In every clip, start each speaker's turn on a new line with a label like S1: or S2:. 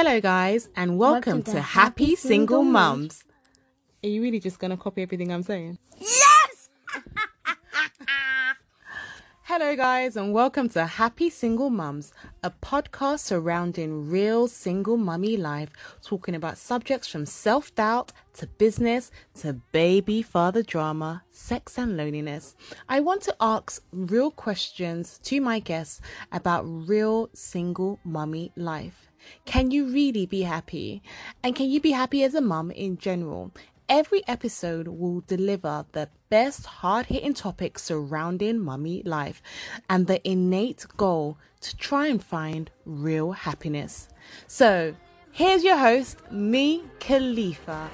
S1: Hello, guys, and welcome, welcome to, to, Happy, Happy Single, Single Mums. Are you really just going to copy everything I'm saying?
S2: Yes!
S1: Hello, guys, and welcome to Happy Single Mums, a podcast surrounding real single mummy life, talking about subjects from self doubt to business to baby father drama, sex, and loneliness. I want to ask real questions to my guests about real single mummy life. Can you really be happy? And can you be happy as a mum in general? Every episode will deliver the best hard hitting topics surrounding mummy life and the innate goal to try and find real happiness. So, here's your host, me, Khalifa.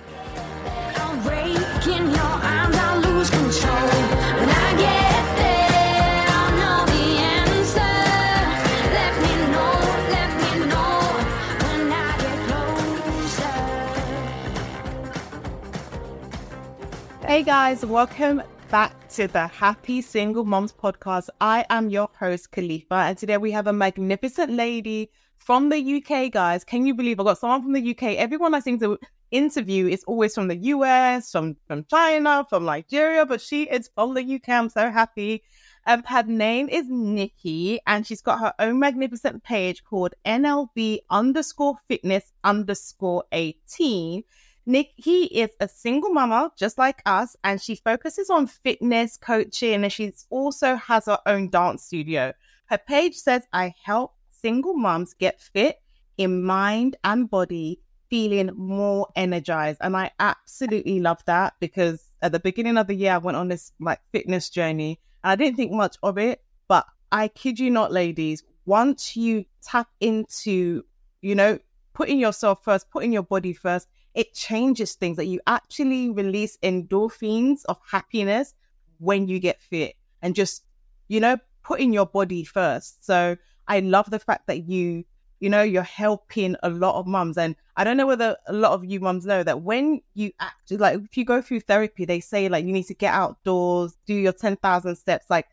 S1: Guys, welcome back to the Happy Single Moms podcast. I am your host, Khalifa, and today we have a magnificent lady from the UK, guys. Can you believe I got someone from the UK? Everyone I seem to interview is always from the US, from, from China, from Nigeria, but she is from the UK. I'm so happy. Um, her name is Nikki, and she's got her own magnificent page called NLB underscore fitness underscore 18 Nikki is a single mama just like us, and she focuses on fitness coaching, and she also has her own dance studio. Her page says, I help single moms get fit in mind and body, feeling more energized. And I absolutely love that because at the beginning of the year, I went on this like fitness journey and I didn't think much of it. But I kid you not, ladies, once you tap into, you know, putting yourself first, putting your body first, it changes things that you actually release endorphins of happiness when you get fit and just, you know, putting your body first. So I love the fact that you, you know, you're helping a lot of mums. And I don't know whether a lot of you mums know that when you actually, like, if you go through therapy, they say, like, you need to get outdoors, do your 10,000 steps. Like,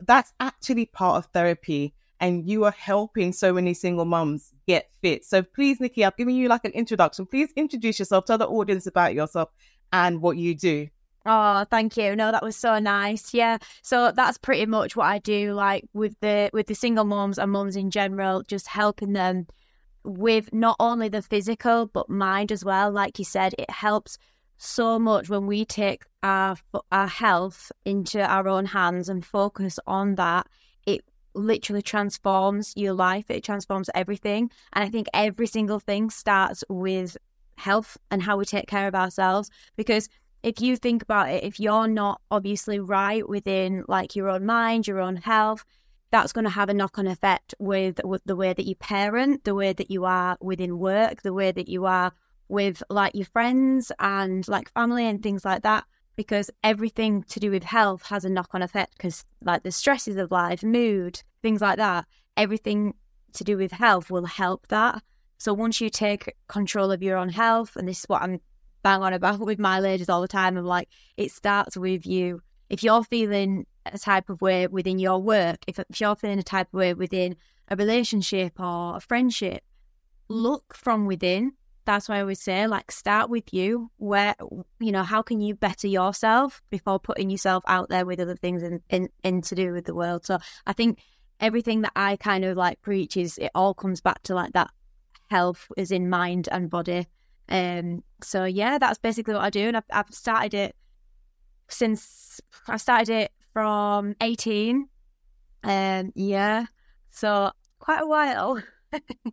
S1: that's actually part of therapy and you are helping so many single moms get fit. So please, Nikki, I've given you like an introduction. Please introduce yourself, tell the audience about yourself and what you do.
S2: Oh, thank you. No, that was so nice. Yeah. So that's pretty much what I do, like with the with the single moms and moms in general, just helping them with not only the physical but mind as well. Like you said, it helps so much when we take our our health into our own hands and focus on that literally transforms your life. It transforms everything. And I think every single thing starts with health and how we take care of ourselves. Because if you think about it, if you're not obviously right within like your own mind, your own health, that's going to have a knock on effect with, with the way that you parent, the way that you are within work, the way that you are with like your friends and like family and things like that because everything to do with health has a knock on effect because like the stresses of life, mood, things like that, everything to do with health will help that. So once you take control of your own health, and this is what I'm bang on about with my ladies all the time, I'm like, it starts with you. If you're feeling a type of way within your work, if, if you're feeling a type of way within a relationship or a friendship, look from within that's why I always say, like, start with you. Where, you know, how can you better yourself before putting yourself out there with other things in, in, in to do with the world? So I think everything that I kind of like preach is it all comes back to like that health is in mind and body. Um, so yeah, that's basically what I do. And I've, I've started it since I started it from 18. Um, yeah. So quite a while.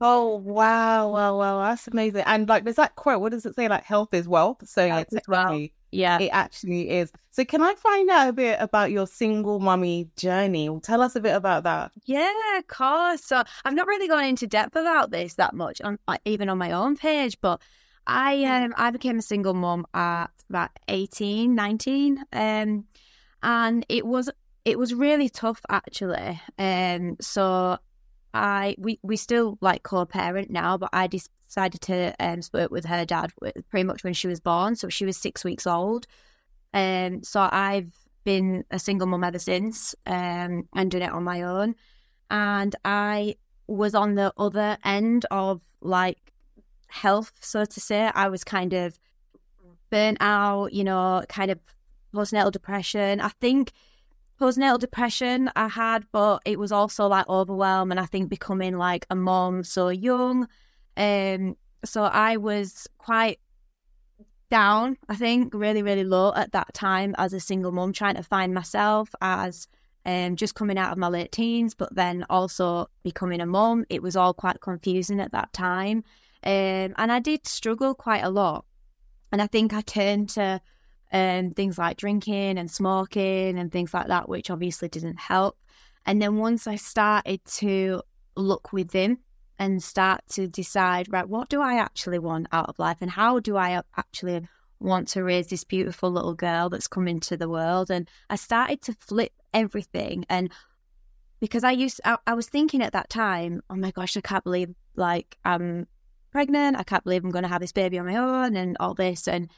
S1: Oh wow, wow, wow, that's amazing. And like, there's that quote. What does it say? Like, health is wealth. So
S2: yeah, well. yeah,
S1: it actually is. So can I find out a bit about your single mummy journey? Tell us a bit about that.
S2: Yeah, of course. So I've not really gone into depth about this that much on even on my own page, but I um I became a single mum at about 18, 19. Um, and it was it was really tough actually. Um, so I we we still like co-parent now, but I decided to um, split with her dad pretty much when she was born, so she was six weeks old. Um, so I've been a single mum ever since, um, and doing it on my own. And I was on the other end of like health, so to say. I was kind of burnt out, you know, kind of postnatal depression. I think postnatal depression I had, but it was also like overwhelm and I think becoming like a mom so young. Um, so I was quite down, I think, really, really low at that time as a single mom, trying to find myself as um, just coming out of my late teens, but then also becoming a mom. It was all quite confusing at that time. Um, and I did struggle quite a lot. And I think I turned to um, things like drinking and smoking and things like that, which obviously didn't help. And then once I started to look within and start to decide, right, what do I actually want out of life and how do I actually want to raise this beautiful little girl that's come into the world? And I started to flip everything. And because I used, I, I was thinking at that time, oh my gosh, I can't believe like I'm pregnant. I can't believe I'm going to have this baby on my own and all this. And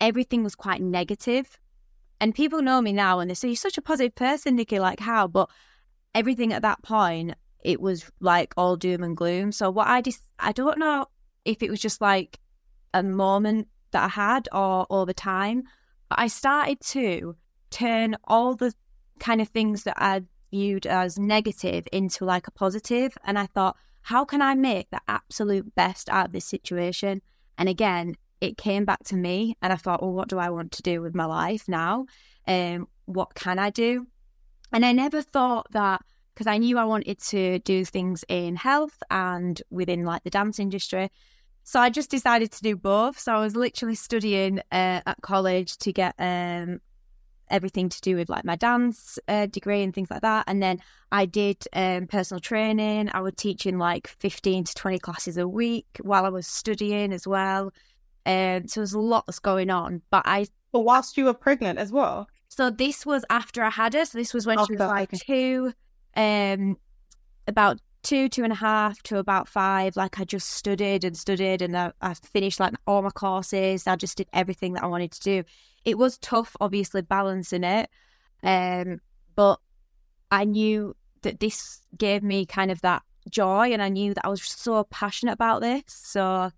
S2: everything was quite negative. And people know me now and they say, You're such a positive person, Nikki. Like, how? But everything at that point, it was like all doom and gloom. So, what I just, I don't know if it was just like a moment that I had or over time, but I started to turn all the kind of things that I viewed as negative into like a positive. And I thought, how can I make the absolute best out of this situation? And again, it came back to me and I thought, well, what do I want to do with my life now? Um, what can I do? And I never thought that because I knew I wanted to do things in health and within like the dance industry. So I just decided to do both. So I was literally studying uh, at college to get um, everything to do with like my dance uh, degree and things like that. And then I did um, personal training. I was teaching like 15 to 20 classes a week while I was studying as well. Um, so there's lots going on. But I.
S1: But whilst you were pregnant as well?
S2: So this was after I had her. So this was when she was like okay. two, um, about two, two and a half to about five. Like I just studied and studied and I, I finished like all my courses. I just did everything that I wanted to do. It was tough, obviously, balancing it. Um, but I knew that this gave me kind of that joy and I knew that I was so passionate about this. So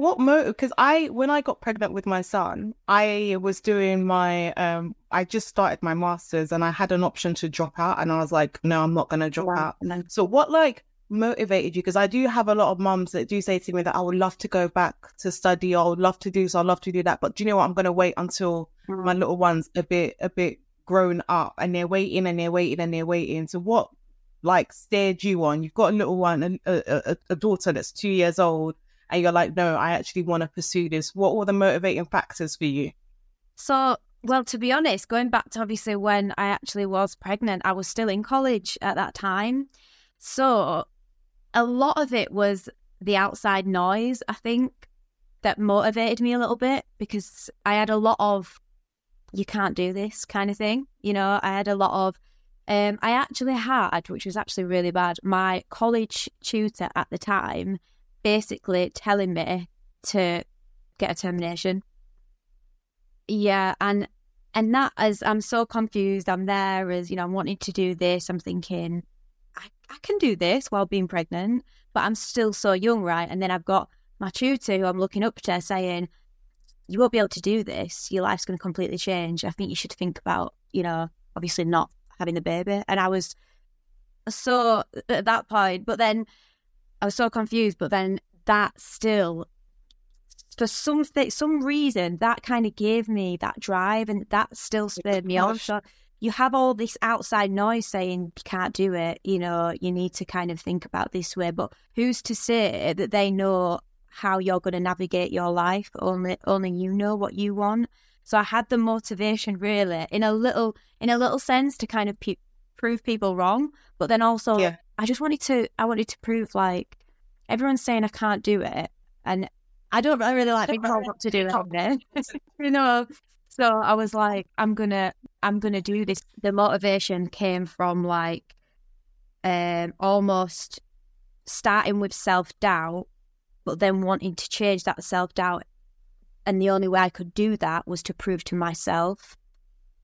S1: what motive? Because I, when I got pregnant with my son, I was doing my, um, I just started my masters and I had an option to drop out, and I was like, no, I'm not going to drop out. No. So what like motivated you? Because I do have a lot of mums that do say to me that I would love to go back to study, or I would love to do so, I'd love to do that, but do you know what? I'm going to wait until mm. my little one's a bit, a bit grown up, and they're waiting and they're waiting and they're waiting. So what? Like steered you on? You've got a little one, a, a, a daughter that's two years old and you're like, no, I actually want to pursue this? What were the motivating factors for you?
S2: So, well, to be honest, going back to obviously when I actually was pregnant, I was still in college at that time. So, a lot of it was the outside noise, I think, that motivated me a little bit because I had a lot of, you can't do this kind of thing. You know, I had a lot of, um, I actually had, which was actually really bad, my college tutor at the time basically telling me to get a termination. Yeah, and and that as I'm so confused, I'm there as you know, I'm wanting to do this. I'm thinking, I, I can do this while being pregnant, but I'm still so young, right? And then I've got my tutor who I'm looking up to saying, You won't be able to do this. Your life's going to completely change. I think you should think about, you know, obviously not having the baby. And I was so at that point, but then I was so confused, but then that still, for some some reason, that kind of gave me that drive, and that still oh spurred me on. So you have all this outside noise saying you can't do it. You know, you need to kind of think about this way. But who's to say that they know how you're going to navigate your life? Only only you know what you want. So I had the motivation really in a little in a little sense to kind of pe- prove people wrong, but then also yeah. I just wanted to I wanted to prove like everyone's saying I can't do it, and I don't I really like being told what to do it. you know. So I was like, I'm gonna I'm gonna do this. The motivation came from like um almost starting with self doubt, but then wanting to change that self doubt. And the only way I could do that was to prove to myself,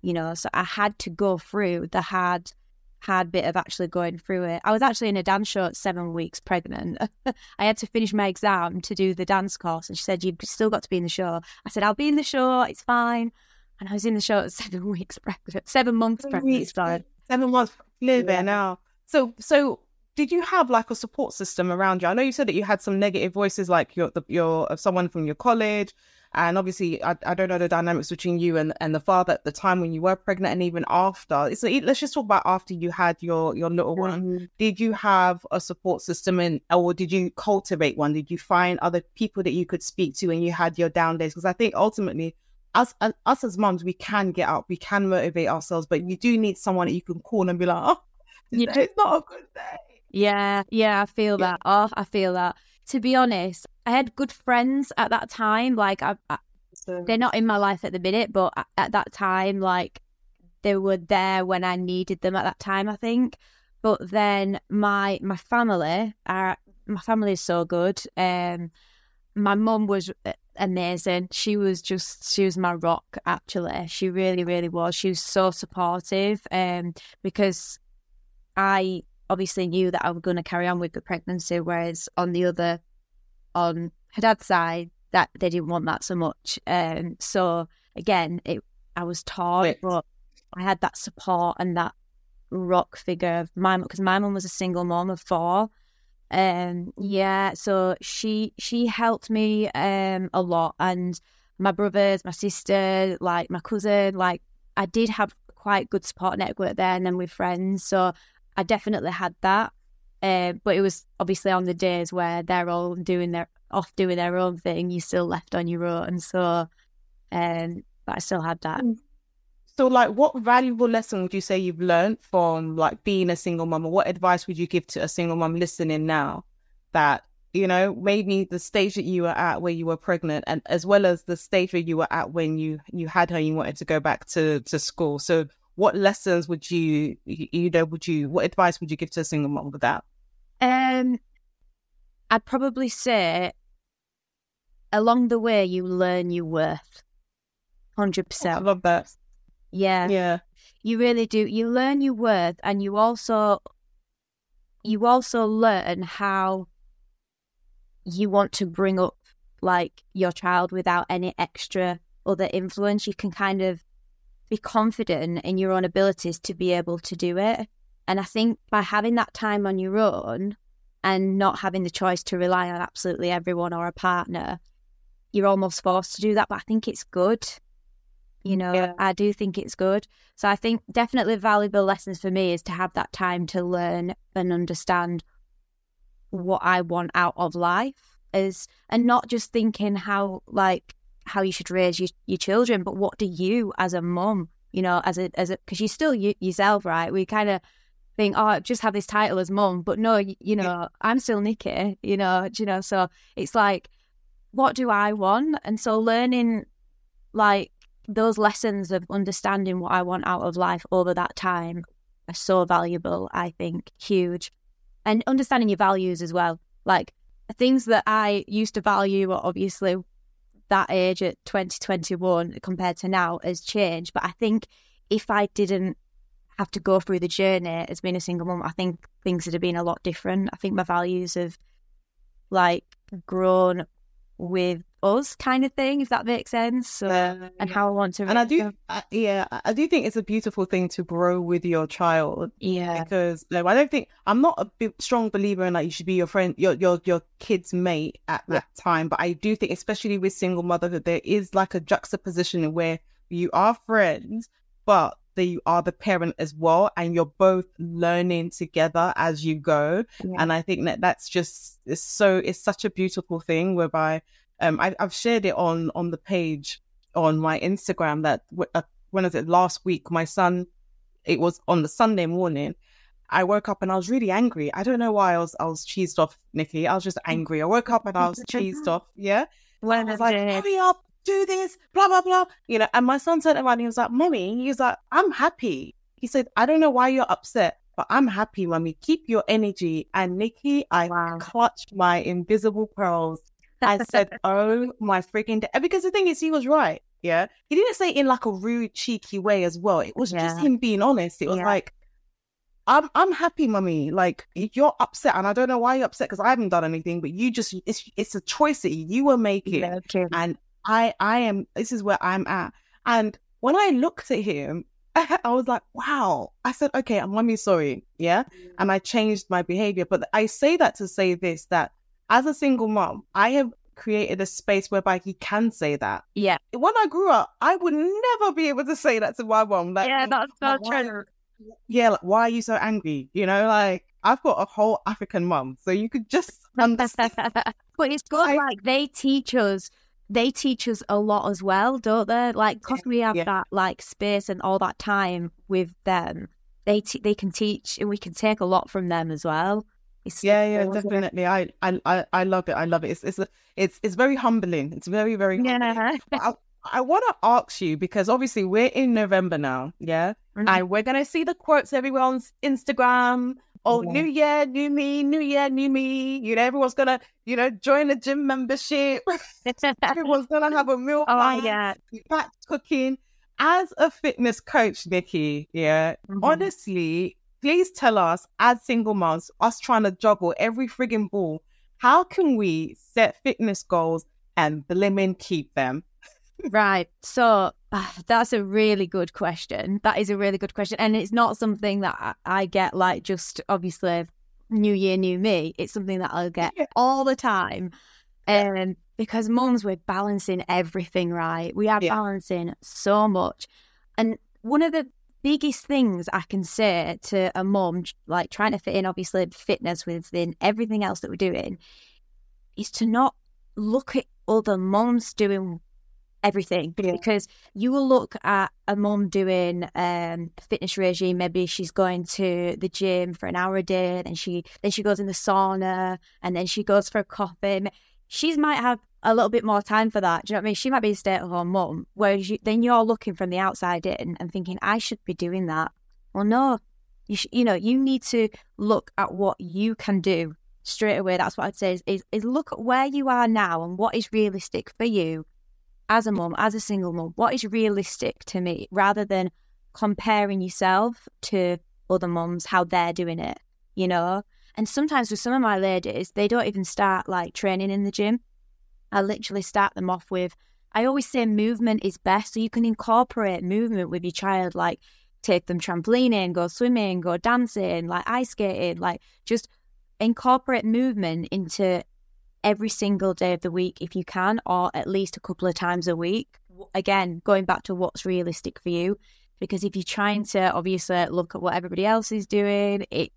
S2: you know, so I had to go through the hard hard bit of actually going through it. I was actually in a dance show at seven weeks pregnant. I had to finish my exam to do the dance course, and she said, You've still got to be in the show. I said, I'll be in the show, it's fine. And I was in the show at seven weeks pregnant, seven months
S1: Seven
S2: pregnant.
S1: weeks,
S2: Sorry.
S1: Seven months. Live
S2: Yeah.
S1: now. So, so did you have like a support system around you? I know you said that you had some negative voices, like your the, your of someone from your college, and obviously I, I don't know the dynamics between you and, and the father at the time when you were pregnant and even after. So let's just talk about after you had your your little one.
S2: Mhm.
S1: Did you have a support system, and or did you cultivate one? Did you find other people that you could speak to when you had your down days? Because I think ultimately. Us, uh, us as mums, we can get up, we can motivate ourselves, but you do need someone that you can call and be like, "Oh, today it's not a good day."
S2: Yeah, yeah, I feel
S1: Yeah.
S2: that. Oh, I feel that. To be honest, I had good friends at that time. Like, I, I, they're not in my life at the minute, but at, at that time, like, they were there when I needed them at that time. I think. But then my my family are my family is so good. Um, my mum was uh, amazing. She was just she was my rock. Actually, she really, really was. She was so supportive. Um, because I obviously knew that I was going to carry on with the pregnancy, whereas on the other, on her dad's side, that they didn't want that so much. Um, so again, it I was taught,
S1: Right.
S2: but I had that support and that rock figure of my because my mum was a single mom of four. Um, yeah, so she she helped me um a lot, and my brothers, my sister, like my cousin, like I did have quite good support network there, and then with friends. So I definitely had that. Uh, but it was obviously on the days where they're all doing their off doing their own thing, you're still left on your own. And so, um, but I still had that.
S1: so like, what valuable lesson would you say you've learned from like being a single mum, or what advice would you give to a single mum listening now that you know maybe the stage that you were at where you were pregnant, and as well as the stage where you were at when you you had her, and you wanted to go back to to school. So, what lessons would you you you know would you what advice would you give to a single mom with that?
S2: Um, I'd probably say along the way you learn your worth. Hundred percent.
S1: I love that.
S2: Yeah,
S1: Yeah.
S2: you really do. You learn your worth, and you also you also learn how you want to bring up like your child without any extra other influence. You can kind of be confident in your own abilities to be able to do it. And I think by having that time on your own and not having the choice to rely on absolutely everyone or a partner, you're almost forced to do that. But I think it's good. You know,
S1: Yeah.
S2: I do think it's good. So I think definitely valuable lessons for me is to have that time to learn and understand what I want out of life is and not just thinking how like how you should raise your, your children, but what do you as a mum, you know, as a as a because you're still you, yourself, right? We kind of think, oh, I just have this title as mum, but no, you, you know, I'm still Nikki, you know, do you know, so it's like, what do I want? And so learning like those lessons of understanding what I want out of life over that time are so valuable, I think, huge. And understanding your values as well. Like things that I used to value are obviously that age at 2021 compared to now has changed. But I think if I didn't have to go through the journey as being a single mum, I think things would have been a lot different. I think my values have like grown with us kind of thing, if that makes sense. So, and how I want to
S1: and I do.
S2: Um,
S1: I, yeah, I do think it's a beautiful thing to grow with your child
S2: Yeah.
S1: because like, I don't think I'm not a big, strong believer in like you should be your friend, your your your kid's mate at
S2: Yeah.
S1: that time. But I do think, especially with single motherhood, there is like a juxtaposition where you are friends, but that you are the parent as well, and you're both learning together as you go.
S2: Yeah.
S1: And I think that that's just it's so it's such a beautiful thing whereby um I, I've shared it on on the page on my Instagram that uh, when was it? Last week my son it was on the Sunday morning. I woke up and I was really angry. I don't know why I was I was cheesed off Nikki. I was just angry. I woke up and I was cheesed off yeah? When I was like hurry up do this blah blah blah you know and my son turned around and he was like mommy he was like I'm happy he said I don't know why you're upset but I'm happy mommy keep your energy and Nikki I
S2: Wow.
S1: clutched my invisible pearls I said, "Oh my freaking!" Da-. Because the thing is, he was right. Yeah, he didn't say in like a rude, cheeky way as well. It was just him being honest. It was
S2: Yeah.
S1: like, I'm I'm happy, mummy. Like you're upset, and I don't know why you're upset because I haven't done anything, but you just it's it's a choice that you were making,
S2: Yeah, okay.
S1: and I I am this is where I'm at. And when I looked at him, I was like, wow. I said, okay, I'm mommy sorry, yeah, mm. and I changed my behavior. But I say that to say this that as a single mom, I have created a space whereby he can say that.
S2: Yeah.
S1: When I grew up, I would never be able to say that to my mom. Like,
S2: Yeah, that's so
S1: like,
S2: true.
S1: yeah, like, why are you so angry? You know, like I've got a whole African mom, so you could just understand.
S2: but it's good.
S1: I-
S2: like they teach us, they teach us a lot as well, don't they? Like because we have
S1: yeah.
S2: that like space and all that time with them, they te- they can teach and we can take a lot from them as well. It's
S1: yeah, yeah,
S2: so good.
S1: definitely. I, I, I, I love it. I love it. It's, it's, a, it's, it's very humbling. It's very, very. Humbling.
S2: Yeah.
S1: I, I want to ask you because obviously we're in November now, yeah,
S2: Mhm.
S1: and we're gonna see the quotes everywhere on Instagram. Oh,
S2: Yeah.
S1: new year, new me, new year, new me. You know, everyone's gonna, you know, join the gym membership. Everyone's gonna have a meal
S2: oh
S1: plan.
S2: yeah.
S1: back cooking. As a fitness coach, Nikki, yeah,
S2: Mhm.
S1: honestly, please tell us, as single moms, us trying to juggle every frigging ball, how can we set fitness goals and blimmin' keep them?
S2: Right. So that's a really good question. That is a really good question. And it's not something that I, get like just obviously new year, new me. It's something that I'll get
S1: Yeah.
S2: all the time. Um, because mums, we're balancing everything, right? We are
S1: Yeah.
S2: balancing so much. And one of the biggest things I can say to a mum, like trying to fit in obviously fitness within everything else that we're doing, is to not look at other mums doing everything
S1: Yeah.
S2: because you will look at a mom doing um, a fitness regime. Maybe she's going to the gym for an hour a day, then she then she goes in the sauna, and then she goes for a coffee. She might have a little bit more time for that. Do you know what I mean? She might be a stay at home mom whereas you, then you're looking from the outside in and thinking, I should be doing that. Well, no, you sh- you know you need to look at what you can do straight away. That's what I'd say is, is is look at where you are now and what is realistic for you as a mum, as a single mum, what is realistic to me rather than comparing yourself to other mums, how they're doing it, you know? And sometimes with some of my ladies, they don't even start like training in the gym. I literally start them off with, I always say movement is best. So you can incorporate movement with your child, like take them trampolining, go swimming, go dancing, like ice skating, like just incorporate movement into every single day of the week if you can, or at least a couple of times a week. Again, going back to what's realistic for you, because if you're trying to obviously look at what everybody else is doing, it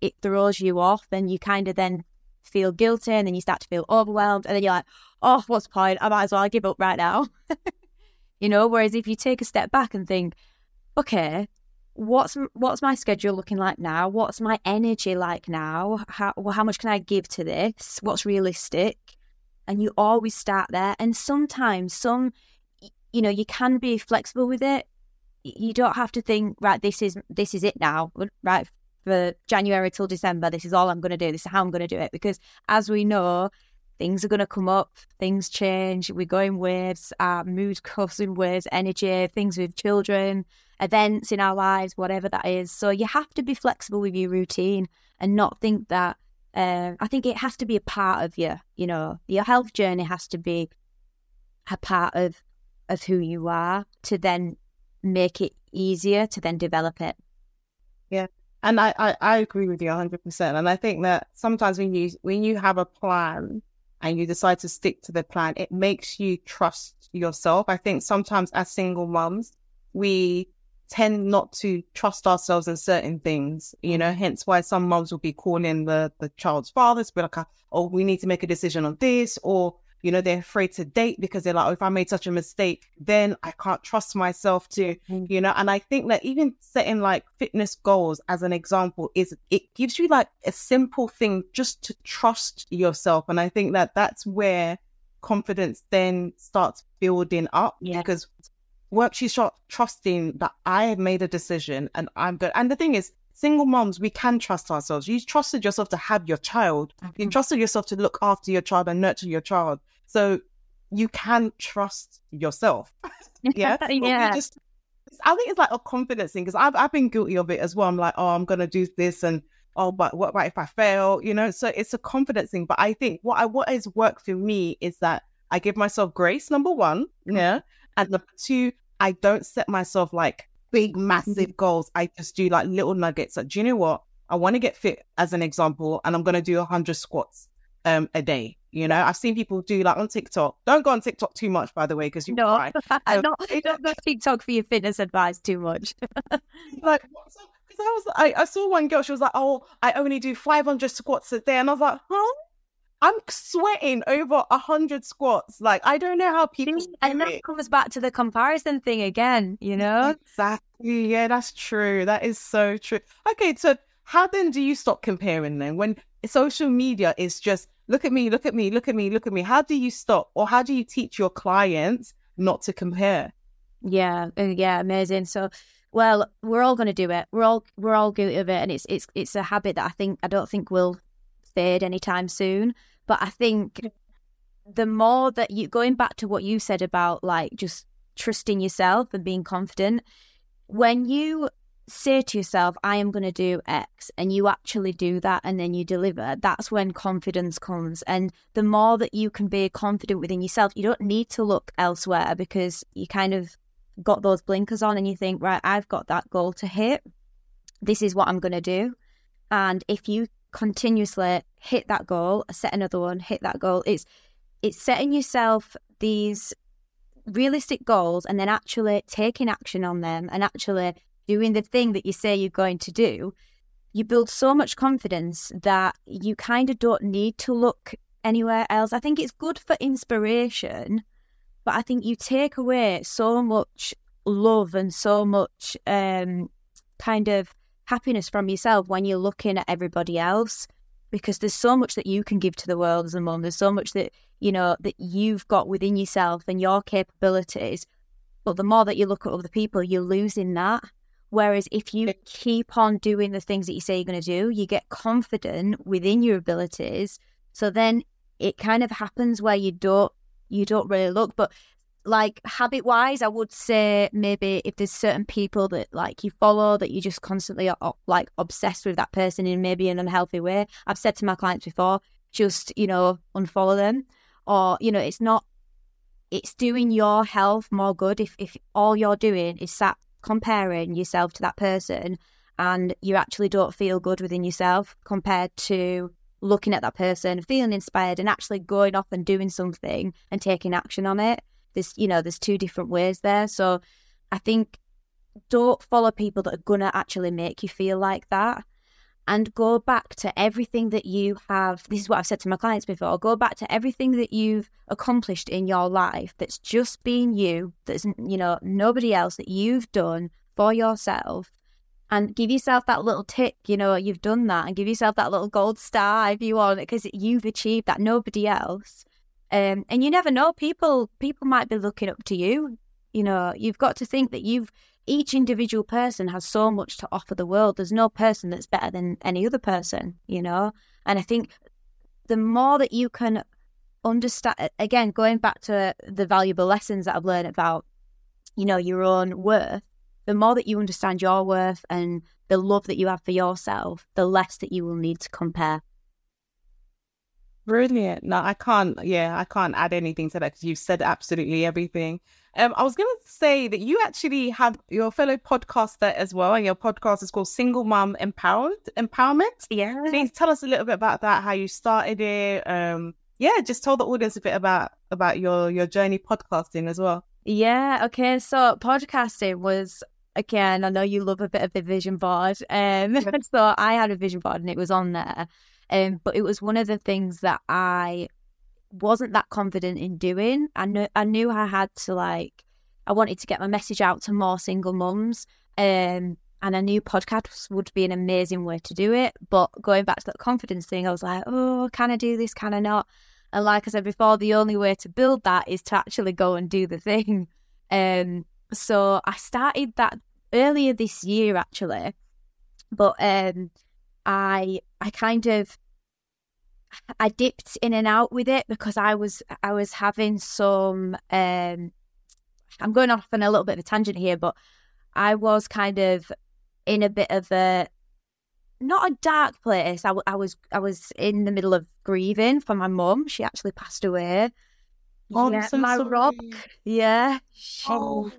S2: it throws you off. Then you kind of then feel guilty, and then you start to feel overwhelmed, and then you're like, "Oh, what's the point? I might as well give up right now." you know. Whereas if you take a step back and think, "Okay, what's what's my schedule looking like now? What's my energy like now? How well, how much can I give to this? What's realistic? And you always start there. And sometimes some, you know, you can be flexible with it. You don't have to think right. This is this is it now. Right for January till December. This is all I'm going to do. This is how I'm going to do it. Because as we know. Things are going to come up, things change, we go in waves, our uh, mood goes in waves, energy, things with children, events in our lives, whatever that is. So you have to be flexible with your routine and not think that. Uh, I think it has to be a part of you. You know, your health journey has to be a part of of who you are to then make it easier to then develop it. Yeah.
S1: And I, I, I agree with you hundred percent. And I think that sometimes when you when you have a plan and you decide to stick to the plan, it makes you trust yourself. I think sometimes as single mums, we tend not to trust ourselves in certain things, you know, hence why some moms will be calling the, the child's fathers, be like, oh, we need to make a decision on this, or, you know, they're afraid to date because they're like, oh, if I made such a mistake, then I can't trust myself to, mm. you know, and I think that even setting like fitness goals as an example is, it gives you like a simple thing just to trust yourself. And I think that that's where confidence then starts building up
S2: Yeah.
S1: because once you start trusting that I have made a decision and I'm good. And the thing is, single moms, we can trust ourselves. You trusted yourself to have your child. You
S2: Mhm.
S1: trusted yourself to look after your child and nurture your child. So you can trust yourself. Yeah.
S2: Yeah.
S1: Just I think it's like a confidence thing because I've I've been guilty of it as well. I'm like, oh, I'm gonna do this, and oh, but what about if I fail? You know, so it's a confidence thing. But I think what I what has worked for me is that I give myself grace. Number one, mm-hmm. yeah, and number two, I don't set myself like big, massive mm-hmm. goals. I just do like little nuggets. Like, do you know what? I want to get fit as an example, and I'm gonna do hundred squats um a day. You know, I've seen people do like on TikTok. Don't go on TikTok too much, by the way, because you
S2: no,
S1: cry.
S2: Um, not, don't go TikTok for your fitness advice too much.
S1: like, because I was, I, I saw one girl. She was like, "Oh, I only do 500 squats a day," and I was like, "Huh." I'm sweating over a hundred squats. Like I don't know how people.
S2: and that comes back to the comparison thing again. You know
S1: exactly. Yeah, that's true. That is so true. Okay, so how then do you stop comparing then when social media is just look at me, look at me, look at me, look at me. How do you stop or how do you teach your clients not to compare?
S2: Yeah, yeah, amazing. So, well, we're all going to do it. We're all we're all guilty of it, and it's it's it's a habit that I think I don't think will fade anytime soon. But I think the more that you going back to what you said about like just trusting yourself and being confident, when you say to yourself, I am going to do X, and you actually do that and then you deliver, that's when confidence comes. And the more that you can be confident within yourself, you don't need to look elsewhere because you kind of got those blinkers on and you think, right, I've got that goal to hit. This is what I'm going to do. And if you continuously hit that goal, set another one, hit that goal, it's it's setting yourself these realistic goals and then actually taking action on them and actually doing the thing that you say you're going to do, you build so much confidence that you kind of don't need to look anywhere else. I think it's good for inspiration, but I think you take away so much love and so much um, kind of happiness from yourself when you're looking at everybody else because there's so much that you can give to the world as a mum. There's so much that, you know, that you've got within yourself and your capabilities. But the more that you look at other people, you're losing that. Whereas if you keep on doing the things that you say you're going to do, you get confident within your abilities. So then it kind of happens where you don't you don't really look. But like habit wise, I would say maybe if there's certain people that like you follow that you just constantly are like obsessed with that person in maybe an unhealthy way. I've said to my clients before, just you know unfollow them, or you know it's not. It's doing your health more good if if all you're doing is sat comparing yourself to that person and you actually don't feel good within yourself compared to looking at that person, feeling inspired and actually going off and doing something and taking action on it. There's, you know, there's two different ways there. So I think don't follow people that are to actually make you feel like that and go back to everything that you have. This is what I've said to my clients before go back to everything that you've accomplished in your life that's just been you, that's, you know, nobody else that you've done for yourself. And give yourself that little tick, you know, you've done that, and give yourself that little gold star if you want, because you've achieved that. Nobody else. Um, and you never know, people people might be looking up to you. You know, you've got to think that you've each individual person has so much to offer the world. There's no person that's better than any other person, you know? And I think the more that you can understand, again, going back to the valuable lessons that I've learned about, you know, your own worth, the more that you understand your worth and the love that you have for yourself, the less that you will need to compare.
S1: Brilliant. No, I can't. Yeah, I can't add anything to that because you've said absolutely everything. Um, I was going to say that you actually have your fellow podcaster as well, and your podcast is called Single Mom Empowered Empowerment.
S2: Yeah.
S1: Please tell us a little bit about that, how you started it. Um, yeah, just tell the audience a bit about about your your journey podcasting as well.
S2: Yeah. Okay. So podcasting was again. I know you love a bit of the vision board. Um, so I had a vision board and it was on there. Um, but it was one of the things that I wasn't that confident in doing. I knew I knew I had to like I wanted to get my message out to more single mums. Um, and I knew podcasts would be an amazing way to do it. But going back to that confidence thing, I was like, oh, can I do this? Can I not? And like I said before, the only way to build that is to actually go and do the thing. Um, so I started that earlier this year, actually. But um, I I kind of I dipped in and out with it because I was I was having some um I'm going off on a little bit of a tangent here, but I was kind of in a bit of a not a dark place. I was I was in the middle of grieving for my mum. She actually passed away.
S1: Oh,
S2: yeah,
S1: so
S2: my
S1: sorry.
S2: rock. Yeah. she-
S1: Oh,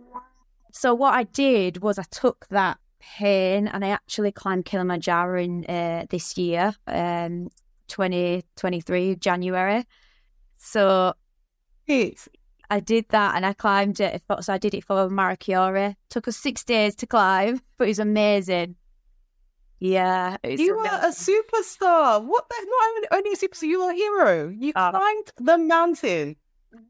S2: So what I did was I took that pain and I actually climbed Kilimanjaro in uh, this year, um, 2023 January. So
S1: it's
S2: I did that and I climbed it. So I did it for Marie Curie. Took us six days to climb, but it was amazing. Yeah, was
S1: you are a superstar. What the not only a superstar, you are a hero. You
S2: Oh.
S1: climbed the mountain.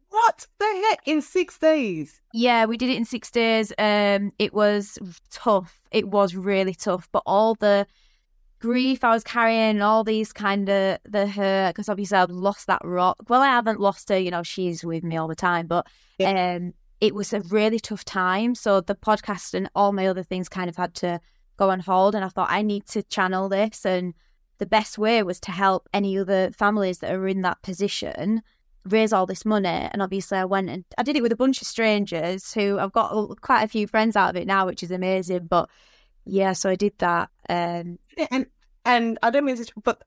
S1: What the heck in six days?
S2: Yeah, we did it in six days. Um, it was tough. It was really tough, but all the grief I was carrying, all these kind of the hurt, because obviously I've lost that rock. Well, I haven't lost her. You know, she's with me all the time, but um, it was a really tough time. So the podcast and all my other things kind of had to go on hold, and I thought I need to channel this, and the best way was to help any other families that are in that position raise all this money. And obviously, I went and I did it with a bunch of strangers who I've got quite a few friends out of it now, which is amazing. But yeah, so I did that. Um,
S1: And and I don't mean to, but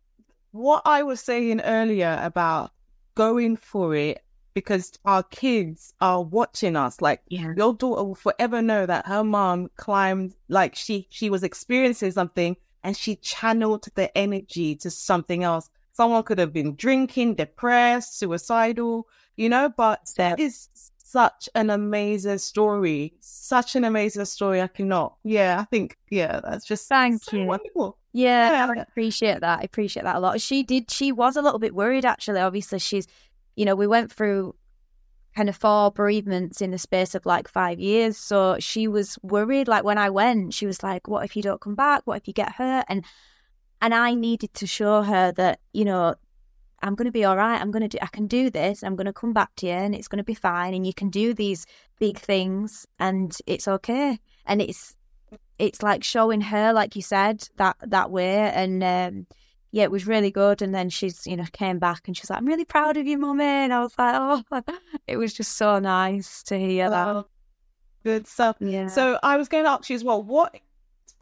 S1: what I was saying earlier about going for it because our kids are watching us. Like
S2: yeah,
S1: your daughter will forever know that her mom climbed, like she she was experiencing something and she channeled the energy to something else. Someone could have been drinking, depressed, suicidal, you know, but that is such an amazing story. Such an amazing story. I cannot. Yeah, I think, yeah, that's just
S2: Thank
S1: so
S2: you.
S1: wonderful.
S2: yeah, I appreciate that. I appreciate that a lot. She did. She was a little bit worried actually. Obviously, she's, you know, we went through kind of four bereavements in the space of like five years. So she was worried. Like when I went, she was like, "What if you don't come back? What if you get hurt?" And and I needed to show her that you know I'm going to be all right. I'm going to do. I can do this. I'm going to come back to you, and it's going to be fine. And you can do these big things, and it's okay. And it's it's like showing her, like you said, that that way. And um, yeah, it was really good. And then she's you know came back and she's like, "I'm really proud of you, mummy." And I was like, "Oh, it was just so nice to hear that."
S1: Oh, good stuff.
S2: Yeah.
S1: So I was going to ask you as well, what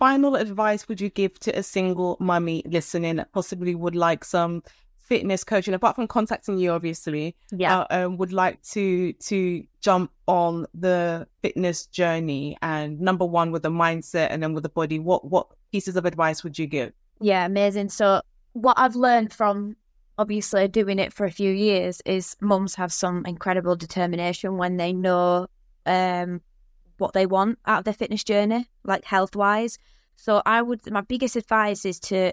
S1: final advice would you give to a single mummy listening that possibly would like some fitness coaching, apart from contacting you, obviously,
S2: yeah.
S1: uh, um, would like to to jump on the fitness journey and number one with the mindset and then with the body. What what pieces of advice would you give?
S2: Yeah, amazing. So what I've learned from obviously doing it for a few years is mums have some incredible determination when they know um what they want out of their fitness journey, like health wise. So I would my biggest advice is to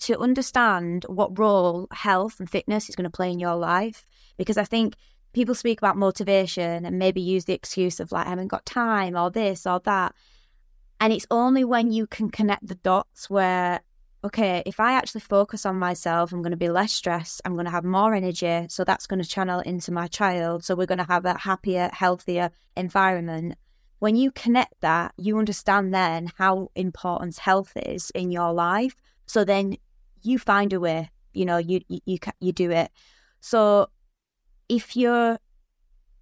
S2: to understand what role health and fitness is going to play in your life. Because I think people speak about motivation and maybe use the excuse of like I haven't got time or this or that. And it's only when you can connect the dots where, okay, if I actually focus on myself, I'm going to be less stressed. I'm going to have more energy. So that's going to channel into my child. So we're going to have a happier, healthier environment. When you connect that, you understand then how important health is in your life. So then you find a way, you know, you, you, you, you do it. So if you're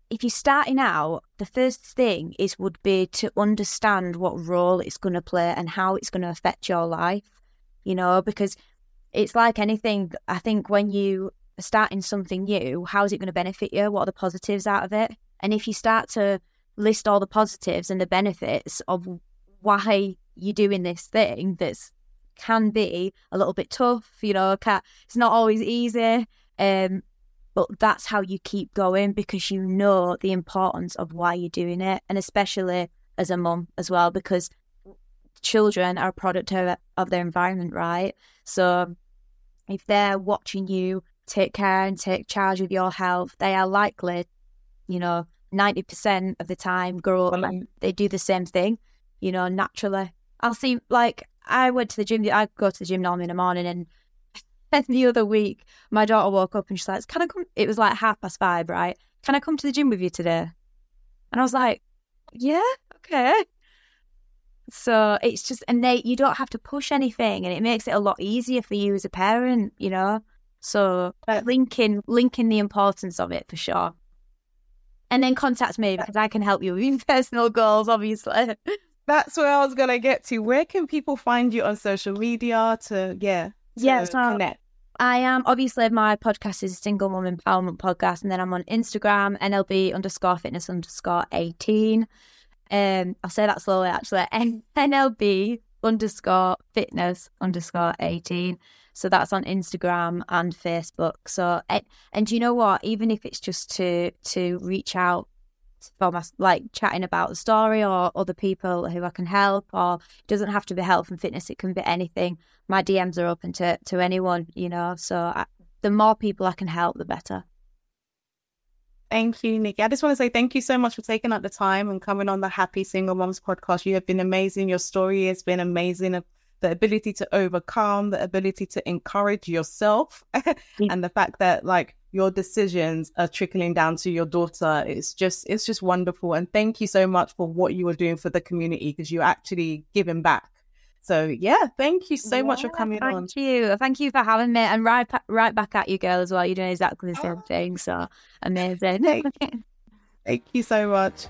S2: if you're starting out, the first thing is would be to understand what role it's going to play and how it's going to affect your life. You know, because it's like anything. I think when you are starting something new, how is it going to benefit you? What are the positives out of it? And if you start to list all the positives and the benefits of why you're doing this thing that's can be a little bit tough, you know, it's not always easy. Um, but that's how you keep going because you know the importance of why you're doing it, and especially as a mum as well, because children are a product of, of their environment, right? So if they're watching you take care and take charge of your health, they are likely, you know, 90% of the time grow up
S1: Well,
S2: and mm-hmm. they do the same thing, you know, naturally. I'll see, like, I went to the gym, I go to the gym normally in the morning and and the other week, my daughter woke up and she's like, "Can I come?" It was like half past five, right? Can I come to the gym with you today? And I was like, "Yeah, okay." So it's just, and they, you don't have to push anything, and it makes it a lot easier for you as a parent, you know. So linking, linking the importance of it for sure. and then contact me because I can help you with your personal goals, obviously.
S1: That's where I was gonna get to. Where can people find you on social media to yeah, to
S2: yeah, so
S1: connect?
S2: I am obviously my podcast is a single mom empowerment podcast, and then I'm on Instagram, NLB underscore fitness underscore 18. Um, I'll say that slowly actually. NLB underscore fitness underscore 18. So that's on Instagram and Facebook. So and, and you know what? Even if it's just to to reach out for my like chatting about the story or other people who I can help, or doesn't have to be health and fitness. It can be anything. My DMs are open to to anyone, you know. So I, the more people I can help, the better.
S1: Thank you, Nikki. I just want to say thank you so much for taking up the time and coming on the Happy Single Moms podcast. You have been amazing. Your story has been amazing. The ability to overcome, the ability to encourage yourself, mm. and the fact that like your decisions are trickling down to your daughter. It's just it's just wonderful. And thank you so much for what you are doing for the community because you're actually giving back. So yeah, thank you so yeah, much for coming
S2: thank
S1: on.
S2: Thank you, thank you for having me, and right right back at you, girl, as well. You're doing exactly the same oh. thing, so amazing.
S1: thank, thank you so much.